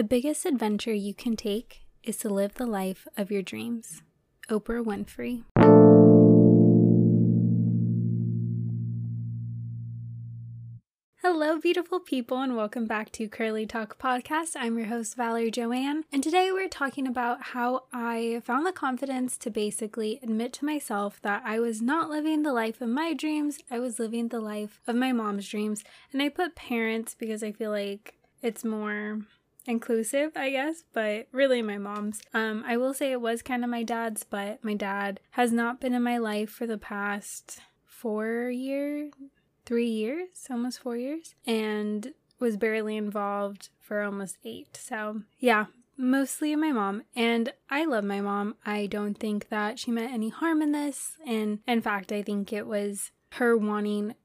The biggest adventure you can take is to live the life of your dreams. Oprah Winfrey. Hello, beautiful people, and welcome back to Curly Talk Podcast. I'm your host, Valerie Joanne, and today we're talking about how I found the confidence to basically admit to myself that I was not living the life of my dreams, I was living the life of my mom's dreams. And I put parents because I feel like it's more inclusive, I guess, but really my mom's. Um, I will say it was kind of my dad's, but my dad has not been in my life for the past four years three years, almost four years, and was barely involved for almost eight. So, yeah, mostly my mom. And I love my mom. I don't think that she meant any harm in this. And in fact, I think it was her wanting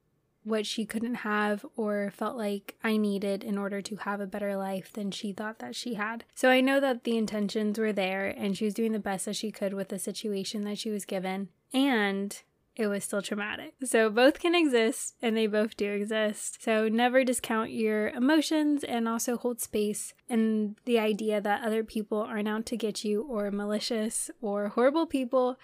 what she couldn't have or felt like I needed in order to have a better life than she thought that she had. So I know that the intentions were there and she was doing the best that she could with the situation that she was given. And it was still traumatic. So both can exist and they both do exist. So never discount your emotions and also hold space and the idea that other people aren't out to get you or malicious or horrible people.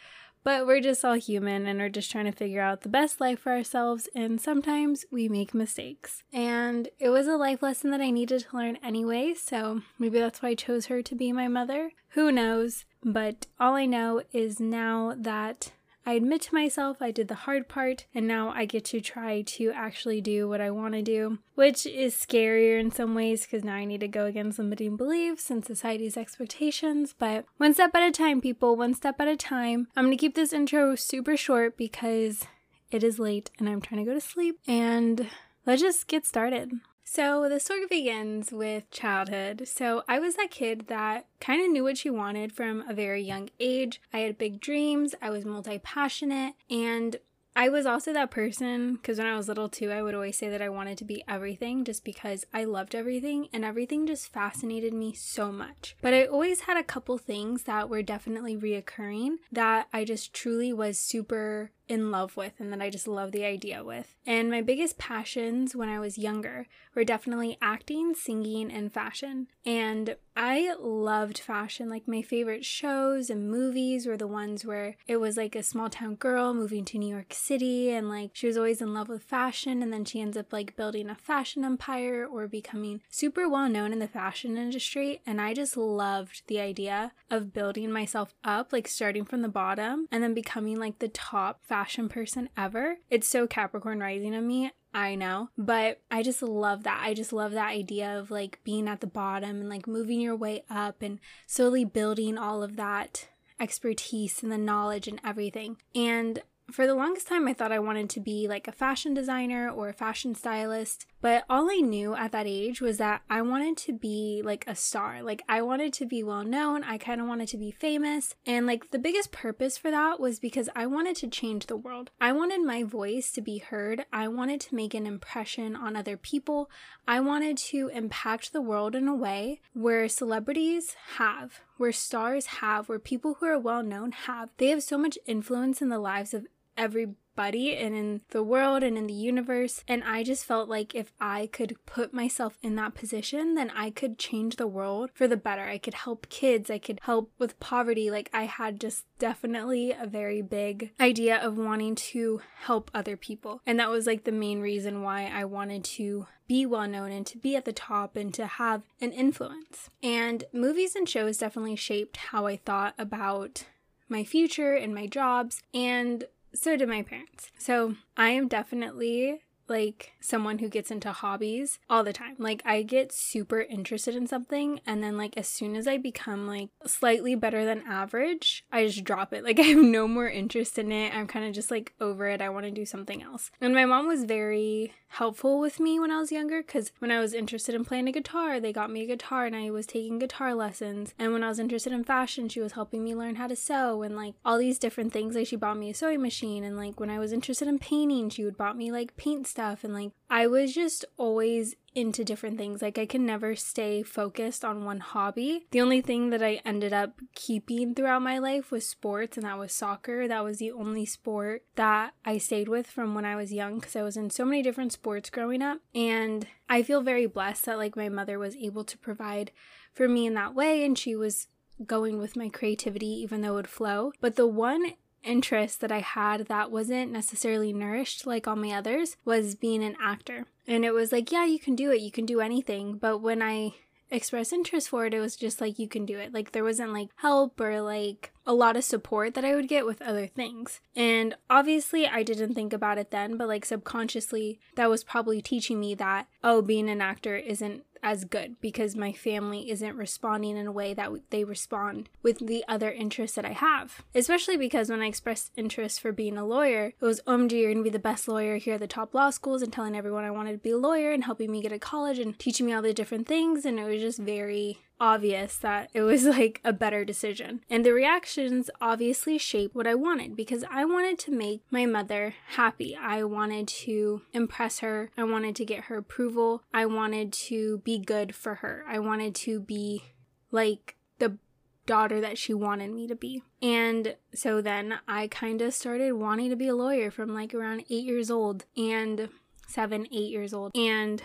But we're just all human and we're just trying to figure out the best life for ourselves, and sometimes we make mistakes. And it was a life lesson that I needed to learn anyway, so maybe that's why I chose her to be my mother. Who knows? But all I know is now that I admit to myself I did the hard part, and now I get to try to actually do what I want to do, which is scarier in some ways because now I need to go against limiting beliefs and society's expectations. But one step at a time, people, one step at a time. I'm going to keep this intro super short because it is late and I'm trying to go to sleep, and let's just get started. So the story begins with childhood. So I was that kid that kind of knew what she wanted from a very young age. I had big dreams, I was multi passionate, and I was also that person because when I was little too, I would always say that I wanted to be everything just because I loved everything and everything just fascinated me so much. But I always had a couple things that were definitely reoccurring that I just truly was super in love with and that I just love the idea with. And my biggest passions when I was younger were definitely acting, singing, and fashion. And I loved fashion. Like my favorite shows and movies were the ones where it was like a small town girl moving to New York City and like she was always in love with fashion and then she ends up like building a fashion empire or becoming super well known in the fashion industry. And I just loved the idea of building myself up, like starting from the bottom and then becoming like the top fashion fashion person ever. It's so Capricorn rising of me. I know, but I just love that. I just love that idea of like being at the bottom and like moving your way up and slowly building all of that expertise and the knowledge and everything. And for the longest time, I thought I wanted to be like a fashion designer or a fashion stylist, but all I knew at that age was that I wanted to be like a star. Like, I wanted to be well known, I kind of wanted to be famous. And like, the biggest purpose for that was because I wanted to change the world. I wanted my voice to be heard, I wanted to make an impression on other people, I wanted to impact the world in a way where celebrities have, where stars have, where people who are well known have. They have so much influence in the lives of everybody and in the world and in the universe. And I just felt like if I could put myself in that position, then I could change the world for the better. I could help kids, I could help with poverty. Like, I had just definitely a very big idea of wanting to help other people. And that was like the main reason why I wanted to be well known and to be at the top and to have an influence. And movies and shows definitely shaped how I thought about my future and my jobs. And so did my parents. So I am definitely like someone who gets into hobbies all the time. Like I get super interested in something and then like as soon as I become like slightly better than average, I just drop it. Like I have no more interest in it. I'm kind of just like over it. I want to do something else. And my mom was very helpful with me when I was younger cuz when I was interested in playing a guitar, they got me a guitar and I was taking guitar lessons. And when I was interested in fashion, she was helping me learn how to sew and like all these different things. Like she bought me a sewing machine and like when I was interested in painting, she would bought me like paint stuff stuff. And like, I was just always into different things. Like, I can never stay focused on one hobby. The only thing that I ended up keeping throughout my life was sports, and that was soccer. That was the only sport that I stayed with from when I was young because I was in so many different sports growing up. And I feel very blessed that like my mother was able to provide for me in that way, and she was going with my creativity even though it would flow. But the one interest that I had that wasn't necessarily nourished like all my others was being an actor. And it was like, yeah, you can do it, you can do anything. But when I expressed interest for it, it was just like, you can do it. Like, there wasn't like help or like a lot of support that I would get with other things. And obviously, I didn't think about it then, but like subconsciously, that was probably teaching me that, oh, being an actor isn't as good because my family isn't responding in a way that they respond with the other interests that I have. Especially because when I expressed interest for being a lawyer, it was, um, OMG, you're gonna be the best lawyer here at the top law schools and telling everyone I wanted to be a lawyer and helping me get a college and teaching me all the different things. And it was just very obvious that it was like a better decision. And the reactions obviously shaped what I wanted because I wanted to make my mother happy. I wanted to impress her. I wanted to get her approval. I wanted to be good for her. I wanted to be like the daughter that she wanted me to be. And so then I kind of started wanting to be a lawyer from like around eight years old and seven, eight years old. And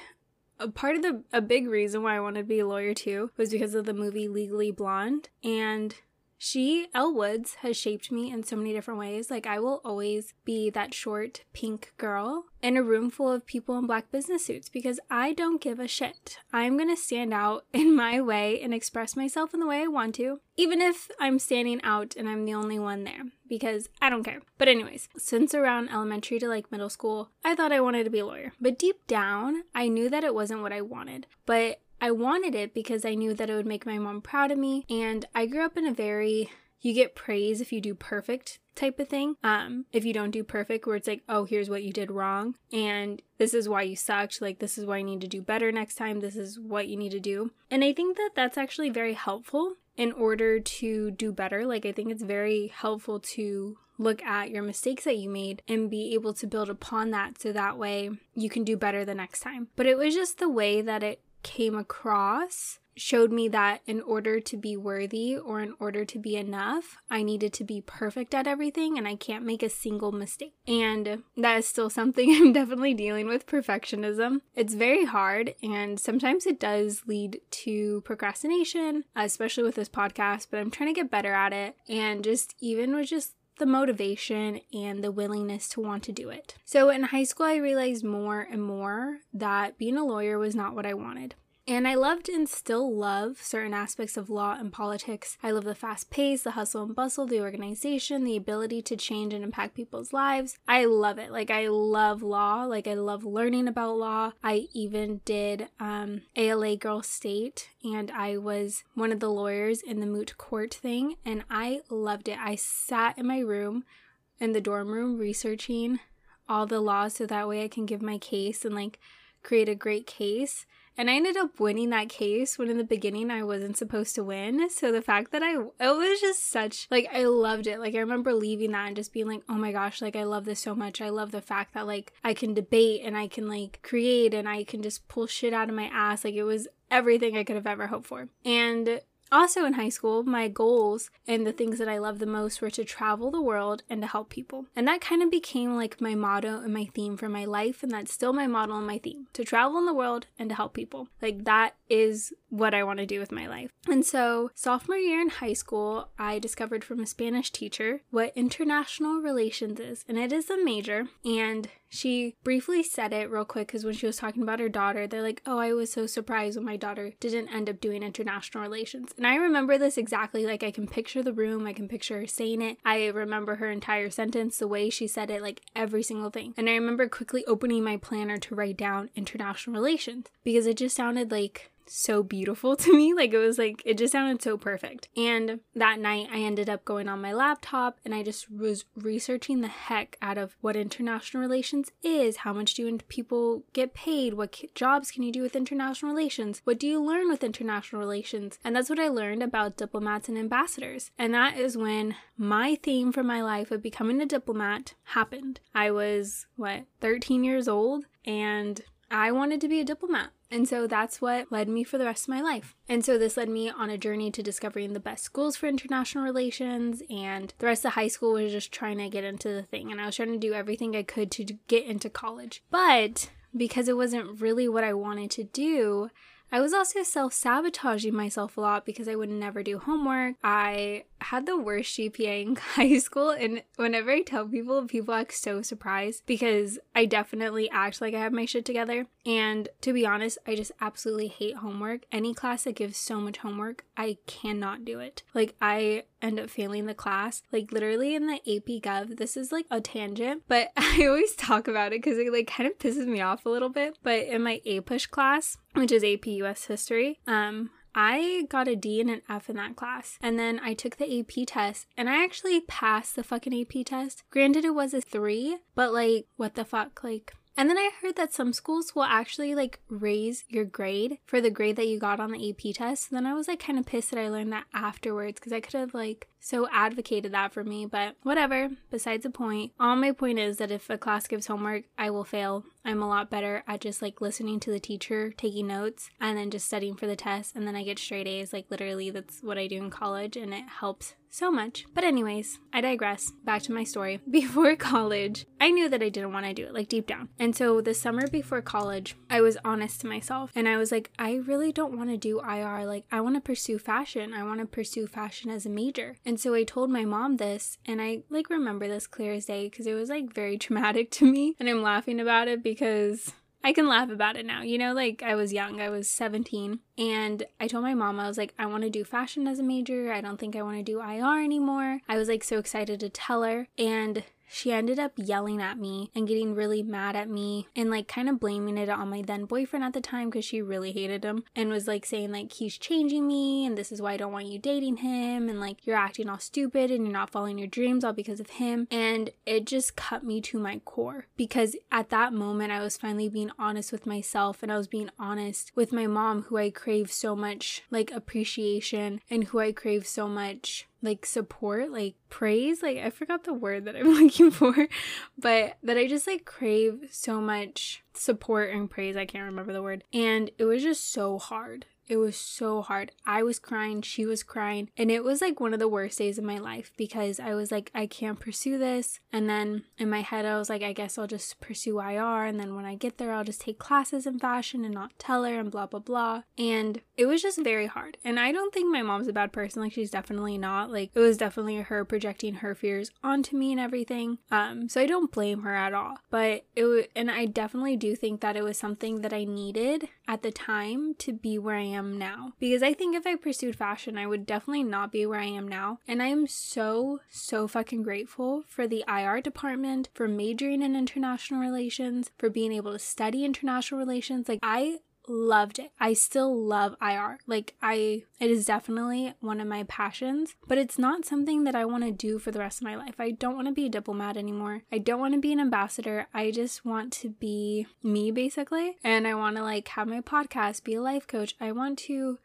a part of the a big reason why I wanted to be a lawyer too was because of the movie Legally Blonde and she, Elle Woods, has shaped me in so many different ways. Like, I will always be that short pink girl in a room full of people in black business suits because I don't give a shit. I'm gonna stand out in my way and express myself in the way I want to, even if I'm standing out and I'm the only one there because I don't care. But, anyways, since around elementary to like middle school, I thought I wanted to be a lawyer. But deep down, I knew that it wasn't what I wanted. But I wanted it because I knew that it would make my mom proud of me. And I grew up in a very you get praise if you do perfect type of thing. Um, if you don't do perfect, where it's like, oh, here's what you did wrong, and this is why you sucked. Like, this is why you need to do better next time. This is what you need to do. And I think that that's actually very helpful in order to do better. Like, I think it's very helpful to look at your mistakes that you made and be able to build upon that so that way you can do better the next time. But it was just the way that it came across showed me that in order to be worthy or in order to be enough, I needed to be perfect at everything and I can't make a single mistake. And that is still something I'm definitely dealing with perfectionism. It's very hard and sometimes it does lead to procrastination, especially with this podcast, but I'm trying to get better at it and just even with just the motivation and the willingness to want to do it. So in high school, I realized more and more that being a lawyer was not what I wanted. And I loved and still love certain aspects of law and politics. I love the fast pace, the hustle and bustle, the organization, the ability to change and impact people's lives. I love it. Like, I love law. Like, I love learning about law. I even did um, ALA Girl State, and I was one of the lawyers in the moot court thing, and I loved it. I sat in my room, in the dorm room, researching all the laws so that way I can give my case and like create a great case. And I ended up winning that case when in the beginning I wasn't supposed to win. So the fact that I, it was just such, like, I loved it. Like, I remember leaving that and just being like, oh my gosh, like, I love this so much. I love the fact that, like, I can debate and I can, like, create and I can just pull shit out of my ass. Like, it was everything I could have ever hoped for. And also, in high school, my goals and the things that I loved the most were to travel the world and to help people. And that kind of became like my motto and my theme for my life. And that's still my motto and my theme to travel in the world and to help people. Like, that is what I want to do with my life. And so, sophomore year in high school, I discovered from a Spanish teacher what international relations is. And it is a major. And she briefly said it real quick because when she was talking about her daughter, they're like, Oh, I was so surprised when my daughter didn't end up doing international relations. And I remember this exactly. Like, I can picture the room, I can picture her saying it. I remember her entire sentence, the way she said it, like every single thing. And I remember quickly opening my planner to write down international relations because it just sounded like so beautiful to me. Like it was like it just sounded so perfect. And that night I ended up going on my laptop and I just was researching the heck out of what international relations is, how much do people get paid, what jobs can you do with international relations, what do you learn with international relations? And that's what I learned about diplomats and ambassadors. And that is when my theme for my life of becoming a diplomat happened. I was what, 13 years old and I wanted to be a diplomat. And so that's what led me for the rest of my life. And so this led me on a journey to discovering the best schools for international relations. And the rest of high school was just trying to get into the thing. And I was trying to do everything I could to get into college. But because it wasn't really what I wanted to do, I was also self sabotaging myself a lot because I would never do homework. I had the worst GPA in high school, and whenever I tell people, people act so surprised because I definitely act like I have my shit together. And to be honest, I just absolutely hate homework. Any class that gives so much homework, I cannot do it. Like, I end up failing the class. Like, literally in the AP Gov, this is like a tangent, but I always talk about it because it like kind of pisses me off a little bit. But in my APUSH class, which is AP US History, um, I got a D and an F in that class. And then I took the AP test and I actually passed the fucking AP test. Granted, it was a three, but like, what the fuck? Like, and then I heard that some schools will actually like raise your grade for the grade that you got on the AP test. then I was like kind of pissed that I learned that afterwards because I could have like so advocated that for me, but whatever, besides the point. All my point is that if a class gives homework, I will fail. I'm a lot better at just like listening to the teacher, taking notes, and then just studying for the test, and then I get straight A's. Like, literally, that's what I do in college, and it helps so much. But, anyways, I digress. Back to my story. Before college, I knew that I didn't want to do it, like deep down. And so, the summer before college, I was honest to myself, and I was like, I really don't want to do IR. Like, I want to pursue fashion. I want to pursue fashion as a major. And so, I told my mom this, and I like remember this clear as day because it was like very traumatic to me, and I'm laughing about it because because I can laugh about it now. You know, like I was young, I was 17, and I told my mom, I was like, I want to do fashion as a major. I don't think I want to do IR anymore. I was like so excited to tell her. And she ended up yelling at me and getting really mad at me and like kind of blaming it on my then boyfriend at the time because she really hated him and was like saying like he's changing me and this is why I don't want you dating him and like you're acting all stupid and you're not following your dreams all because of him. And it just cut me to my core because at that moment I was finally being honest with myself and I was being honest with my mom who I crave so much like appreciation and who I crave so much like support, like praise. Like I forgot the word that I'm looking for, but that I just like crave so much support and praise. I can't remember the word. And it was just so hard. It was so hard. I was crying, she was crying, and it was like one of the worst days of my life because I was like, I can't pursue this. And then in my head, I was like, I guess I'll just pursue IR. And then when I get there, I'll just take classes in fashion and not tell her and blah, blah, blah. And it was just very hard. And I don't think my mom's a bad person. Like, she's definitely not. Like, it was definitely her projecting her fears onto me and everything. Um, so I don't blame her at all. But it was, and I definitely do think that it was something that I needed at the time to be where I am am now. Because I think if I pursued fashion, I would definitely not be where I am now. And I am so, so fucking grateful for the IR department, for majoring in international relations, for being able to study international relations. Like, I loved it. I still love IR. Like I it is definitely one of my passions, but it's not something that I want to do for the rest of my life. I don't want to be a diplomat anymore. I don't want to be an ambassador. I just want to be me basically. And I want to like have my podcast, be a life coach. I want to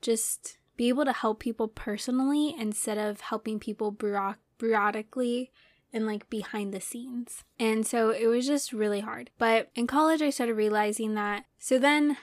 just be able to help people personally instead of helping people bureauc- bureaucratically and like behind the scenes. And so it was just really hard. But in college, I started realizing that. So then,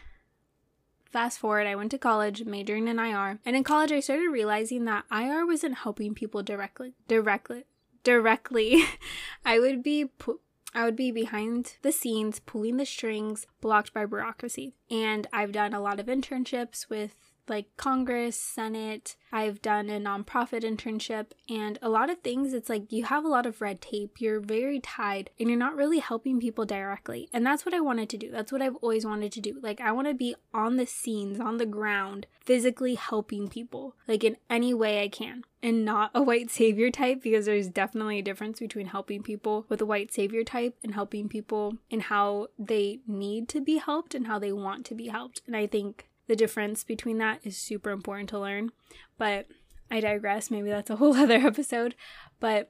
fast forward, I went to college, majoring in IR. And in college, I started realizing that IR wasn't helping people directly. Directly. Directly. I would be. Pu- I would be behind the scenes, pulling the strings, blocked by bureaucracy. And I've done a lot of internships with like Congress, Senate. I've done a nonprofit internship, and a lot of things, it's like you have a lot of red tape. You're very tied, and you're not really helping people directly. And that's what I wanted to do. That's what I've always wanted to do. Like, I want to be on the scenes, on the ground, physically helping people, like in any way I can. And not a white savior type because there's definitely a difference between helping people with a white savior type and helping people in how they need to be helped and how they want to be helped. And I think the difference between that is super important to learn. But I digress. Maybe that's a whole other episode. But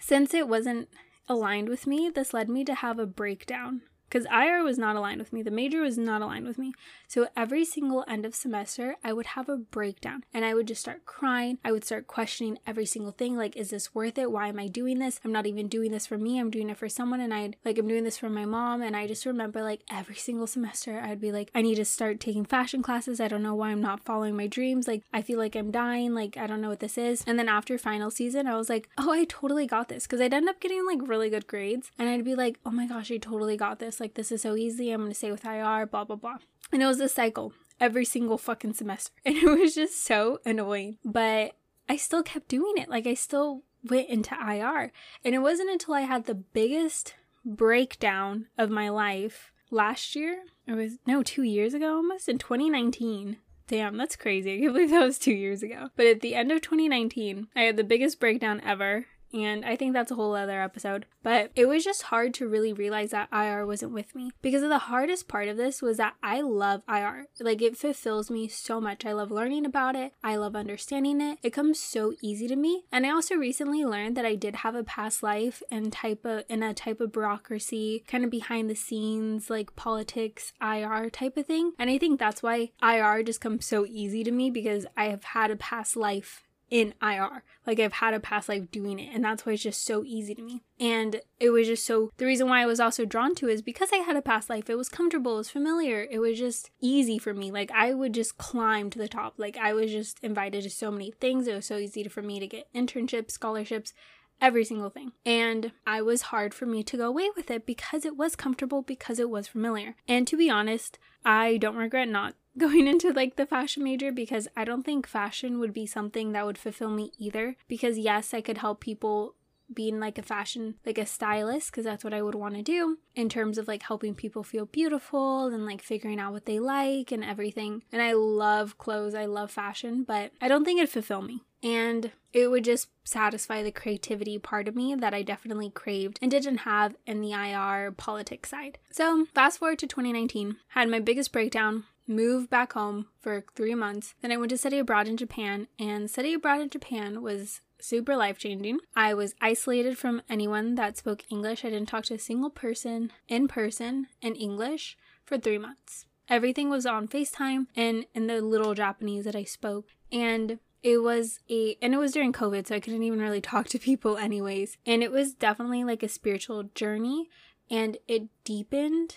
since it wasn't aligned with me, this led me to have a breakdown because IR was not aligned with me. The major was not aligned with me. So every single end of semester, I would have a breakdown and I would just start crying. I would start questioning every single thing like, is this worth it? Why am I doing this? I'm not even doing this for me. I'm doing it for someone. And I'd like, I'm doing this for my mom. And I just remember like every single semester, I'd be like, I need to start taking fashion classes. I don't know why I'm not following my dreams. Like, I feel like I'm dying. Like, I don't know what this is. And then after final season, I was like, oh, I totally got this. Cause I'd end up getting like really good grades. And I'd be like, oh my gosh, I totally got this like this is so easy. I'm going to stay with IR, blah, blah, blah. And it was a cycle every single fucking semester. And it was just so annoying. But I still kept doing it. Like I still went into IR. And it wasn't until I had the biggest breakdown of my life last year. It was no, 2 years ago almost in 2019. Damn, that's crazy. I can't believe that was 2 years ago. But at the end of 2019, I had the biggest breakdown ever and I think that's a whole other episode. But it was just hard to really realize that IR wasn't with me because the hardest part of this was that I love IR. Like it fulfills me so much. I love learning about it. I love understanding it. It comes so easy to me. And I also recently learned that I did have a past life and type of in a type of bureaucracy, kind of behind the scenes, like politics, IR type of thing. And I think that's why IR just comes so easy to me because I have had a past life in IR. Like I've had a past life doing it, and that's why it's just so easy to me. And it was just so the reason why I was also drawn to is because I had a past life. It was comfortable, it was familiar, it was just easy for me. Like I would just climb to the top. Like I was just invited to so many things. It was so easy for me to get internships, scholarships, every single thing. And I was hard for me to go away with it because it was comfortable, because it was familiar. And to be honest, I don't regret not going into like the fashion major because I don't think fashion would be something that would fulfill me either. Because yes, I could help people being like a fashion like a stylist because that's what I would want to do in terms of like helping people feel beautiful and like figuring out what they like and everything. And I love clothes, I love fashion, but I don't think it'd fulfill me. And it would just satisfy the creativity part of me that I definitely craved and didn't have in the IR politics side. So, fast forward to 2019, had my biggest breakdown, moved back home for three months. Then I went to study abroad in Japan, and study abroad in Japan was super life changing. I was isolated from anyone that spoke English. I didn't talk to a single person in person in English for three months. Everything was on FaceTime and in the little Japanese that I spoke. And it was a and it was during covid so i couldn't even really talk to people anyways and it was definitely like a spiritual journey and it deepened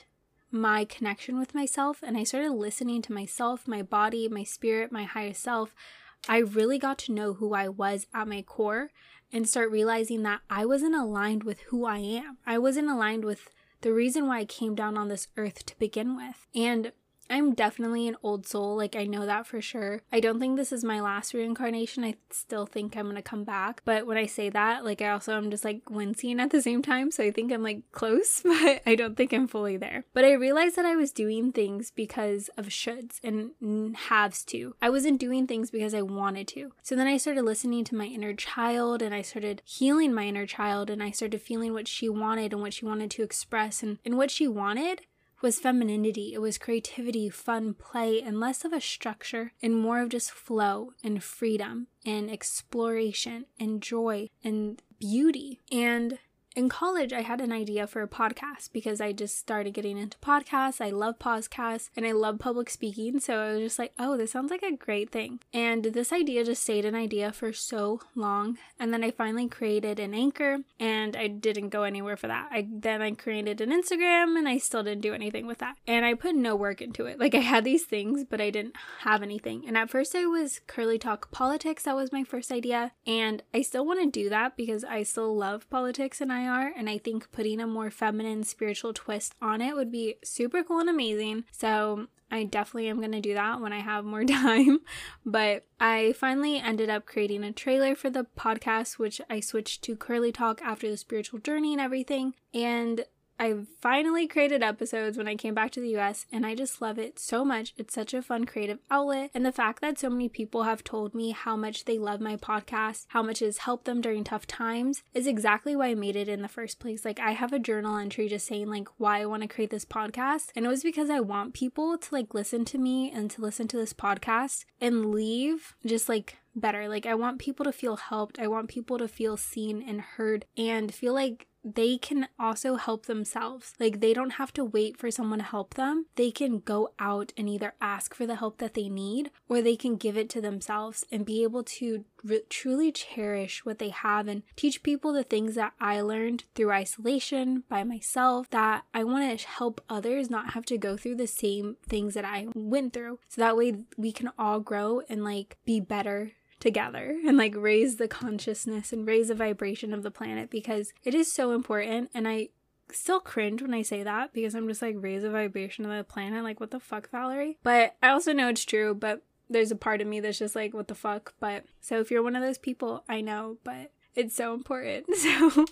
my connection with myself and I started listening to myself, my body, my spirit, my higher self, I really got to know who I was at my core and start realizing that I wasn't aligned with who I am. I wasn't aligned with the reason why I came down on this earth to begin with. And I'm definitely an old soul, like I know that for sure. I don't think this is my last reincarnation. I still think I'm gonna come back. But when I say that, like I also am just like wincing at the same time, so I think I'm like close, but I don't think I'm fully there. But I realized that I was doing things because of shoulds and haves to. I wasn't doing things because I wanted to. So then I started listening to my inner child and I started healing my inner child and I started feeling what she wanted and what she wanted to express and, and what she wanted was femininity, it was creativity, fun, play, and less of a structure and more of just flow and freedom and exploration and joy and beauty. And in college, I had an idea for a podcast because I just started getting into podcasts. I love podcasts and I love public speaking. So I was just like, oh, this sounds like a great thing. And this idea just stayed an idea for so long. And then I finally created an anchor and I didn't go anywhere for that. I then I created an Instagram and I still didn't do anything with that. And I put no work into it. Like I had these things, but I didn't have anything. And at first I was curly talk politics. That was my first idea. And I still want to do that because I still love politics and I IR, and I think putting a more feminine spiritual twist on it would be super cool and amazing. So I definitely am going to do that when I have more time. But I finally ended up creating a trailer for the podcast, which I switched to Curly Talk after the spiritual journey and everything. And I finally created episodes when I came back to the US, and I just love it so much. It's such a fun creative outlet. And the fact that so many people have told me how much they love my podcast, how much has helped them during tough times, is exactly why I made it in the first place. Like, I have a journal entry just saying, like, why I want to create this podcast. And it was because I want people to, like, listen to me and to listen to this podcast and leave just like better. Like, I want people to feel helped. I want people to feel seen and heard and feel like they can also help themselves. Like, they don't have to wait for someone to help them. They can go out and either ask for the help that they need or they can give it to themselves and be able to re- truly cherish what they have and teach people the things that I learned through isolation by myself that I want to help others not have to go through the same things that I went through. So that way we can all grow and like be better together and like raise the consciousness and raise the vibration of the planet because it is so important. And I still cringe when I say that because I'm just like raise the vibration of the planet like what the fuck Valerie? But I also know it's true but there's a part of me that's just like what the fuck? But so if you're one of those people I know but it's so important. So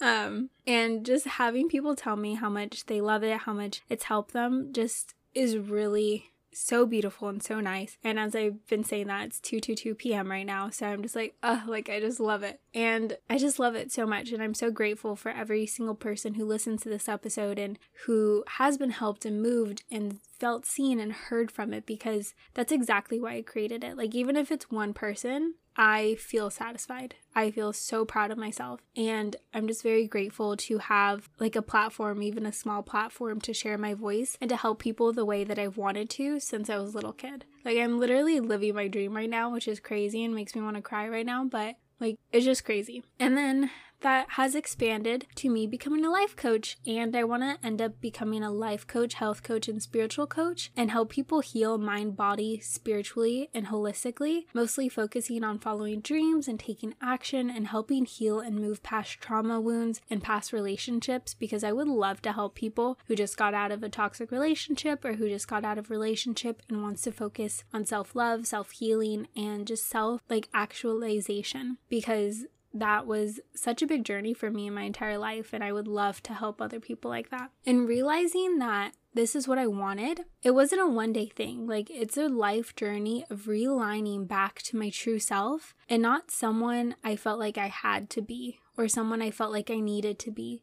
um and just having people tell me how much they love it how much it's helped them just is really so beautiful and so nice. And as I've been saying that, it's 2 2 2 p.m. right now. So I'm just like, oh, like I just love it. And I just love it so much. And I'm so grateful for every single person who listens to this episode and who has been helped and moved and felt seen and heard from it because that's exactly why I created it. Like, even if it's one person, I feel satisfied. I feel so proud of myself. And I'm just very grateful to have like a platform, even a small platform, to share my voice and to help people the way that I've wanted to since I was a little kid. Like, I'm literally living my dream right now, which is crazy and makes me want to cry right now, but like, it's just crazy. And then that has expanded to me becoming a life coach. And I want to end up becoming a life coach, health coach, and spiritual coach and help people heal mind, body, spiritually, and holistically, mostly focusing on following dreams and taking action and helping heal and move past trauma wounds and past relationships because I would love to help people who just got out of a toxic relationship or who just got out of relationship and wants to focus on self-love, self-healing and just self like actualization because that was such a big journey for me in my entire life, and I would love to help other people like that. And realizing that this is what I wanted, it wasn't a one day thing. Like, it's a life journey of realigning back to my true self and not someone I felt like I had to be or someone I felt like I needed to be.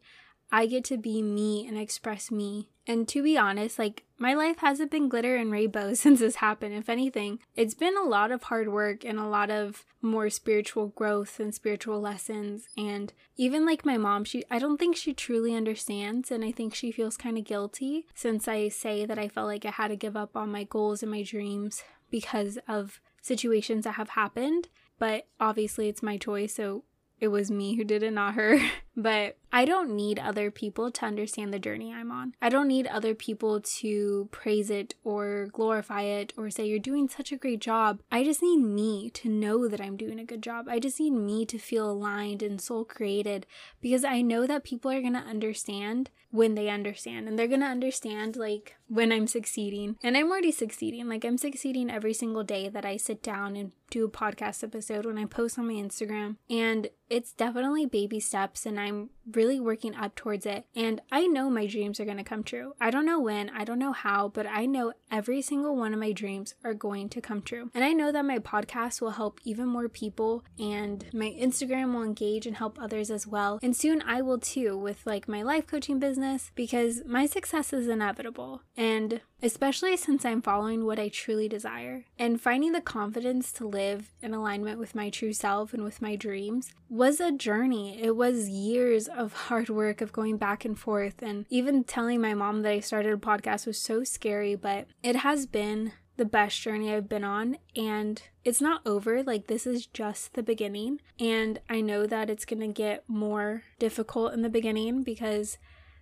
I get to be me and express me. And to be honest, like my life hasn't been glitter and rainbows since this happened. If anything, it's been a lot of hard work and a lot of more spiritual growth and spiritual lessons. And even like my mom, she I don't think she truly understands and I think she feels kind of guilty since I say that I felt like I had to give up on my goals and my dreams because of situations that have happened. But obviously it's my choice, so it was me who did it, not her. but I don't need other people to understand the journey I'm on. I don't need other people to praise it or glorify it or say, You're doing such a great job. I just need me to know that I'm doing a good job. I just need me to feel aligned and soul created because I know that people are going to understand when they understand and they're going to understand like when I'm succeeding. And I'm already succeeding. Like I'm succeeding every single day that I sit down and do a podcast episode when I post on my Instagram. And it's definitely baby steps and I'm really working up towards it. And I know my dreams are going to come true. I don't know when, I don't know how, but I know every single one of my dreams are going to come true. And I know that my podcast will help even more people and my Instagram will engage and help others as well. And soon I will too with like my life coaching business because my success is inevitable. And especially since I'm following what I truly desire and finding the confidence to live in alignment with my true self and with my dreams was a journey. It was years of hard work of going back and forth and even telling my mom that I started a podcast was so scary, but it has been the best journey I've been on and it's not over like this is just the beginning and I know that it's going to get more difficult in the beginning because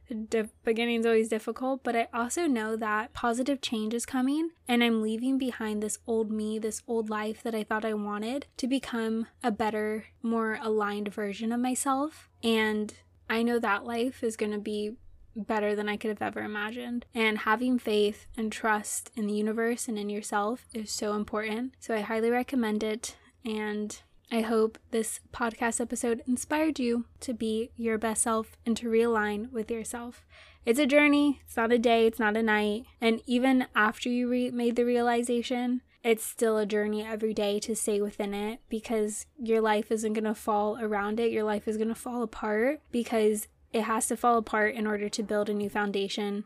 the beginning's always difficult, but I also know that positive change is coming and I'm leaving behind this old me, this old life that I thought I wanted to become a better, more aligned version of myself. And I know that life is going to be better than I could have ever imagined. And having faith and trust in the universe and in yourself is so important. So I highly recommend it. And I hope this podcast episode inspired you to be your best self and to realign with yourself. It's a journey, it's not a day, it's not a night. And even after you re- made the realization, it's still a journey every day to stay within it because your life isn't going to fall around it. Your life is going to fall apart because it has to fall apart in order to build a new foundation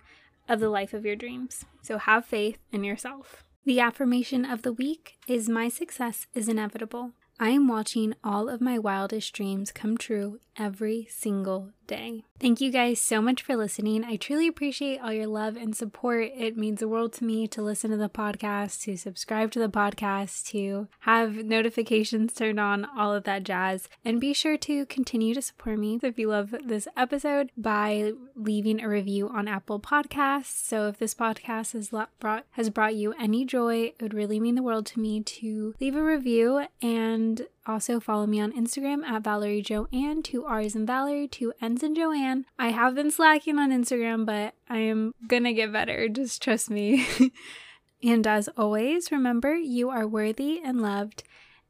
of the life of your dreams. So have faith in yourself. The affirmation of the week is My success is inevitable. I am watching all of my wildest dreams come true every single day. Thank you guys so much for listening. I truly appreciate all your love and support. It means the world to me to listen to the podcast, to subscribe to the podcast, to have notifications turned on, all of that jazz. And be sure to continue to support me if you love this episode by leaving a review on Apple Podcasts. So if this podcast has brought has brought you any joy, it would really mean the world to me to leave a review and also, follow me on Instagram at Valerie Joanne, two R's in Valerie, two N's in Joanne. I have been slacking on Instagram, but I am gonna get better. Just trust me. and as always, remember you are worthy and loved,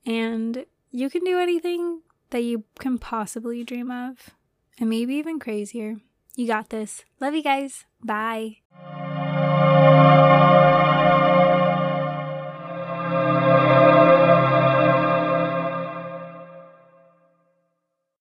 and you can do anything that you can possibly dream of, and maybe even crazier. You got this. Love you guys. Bye.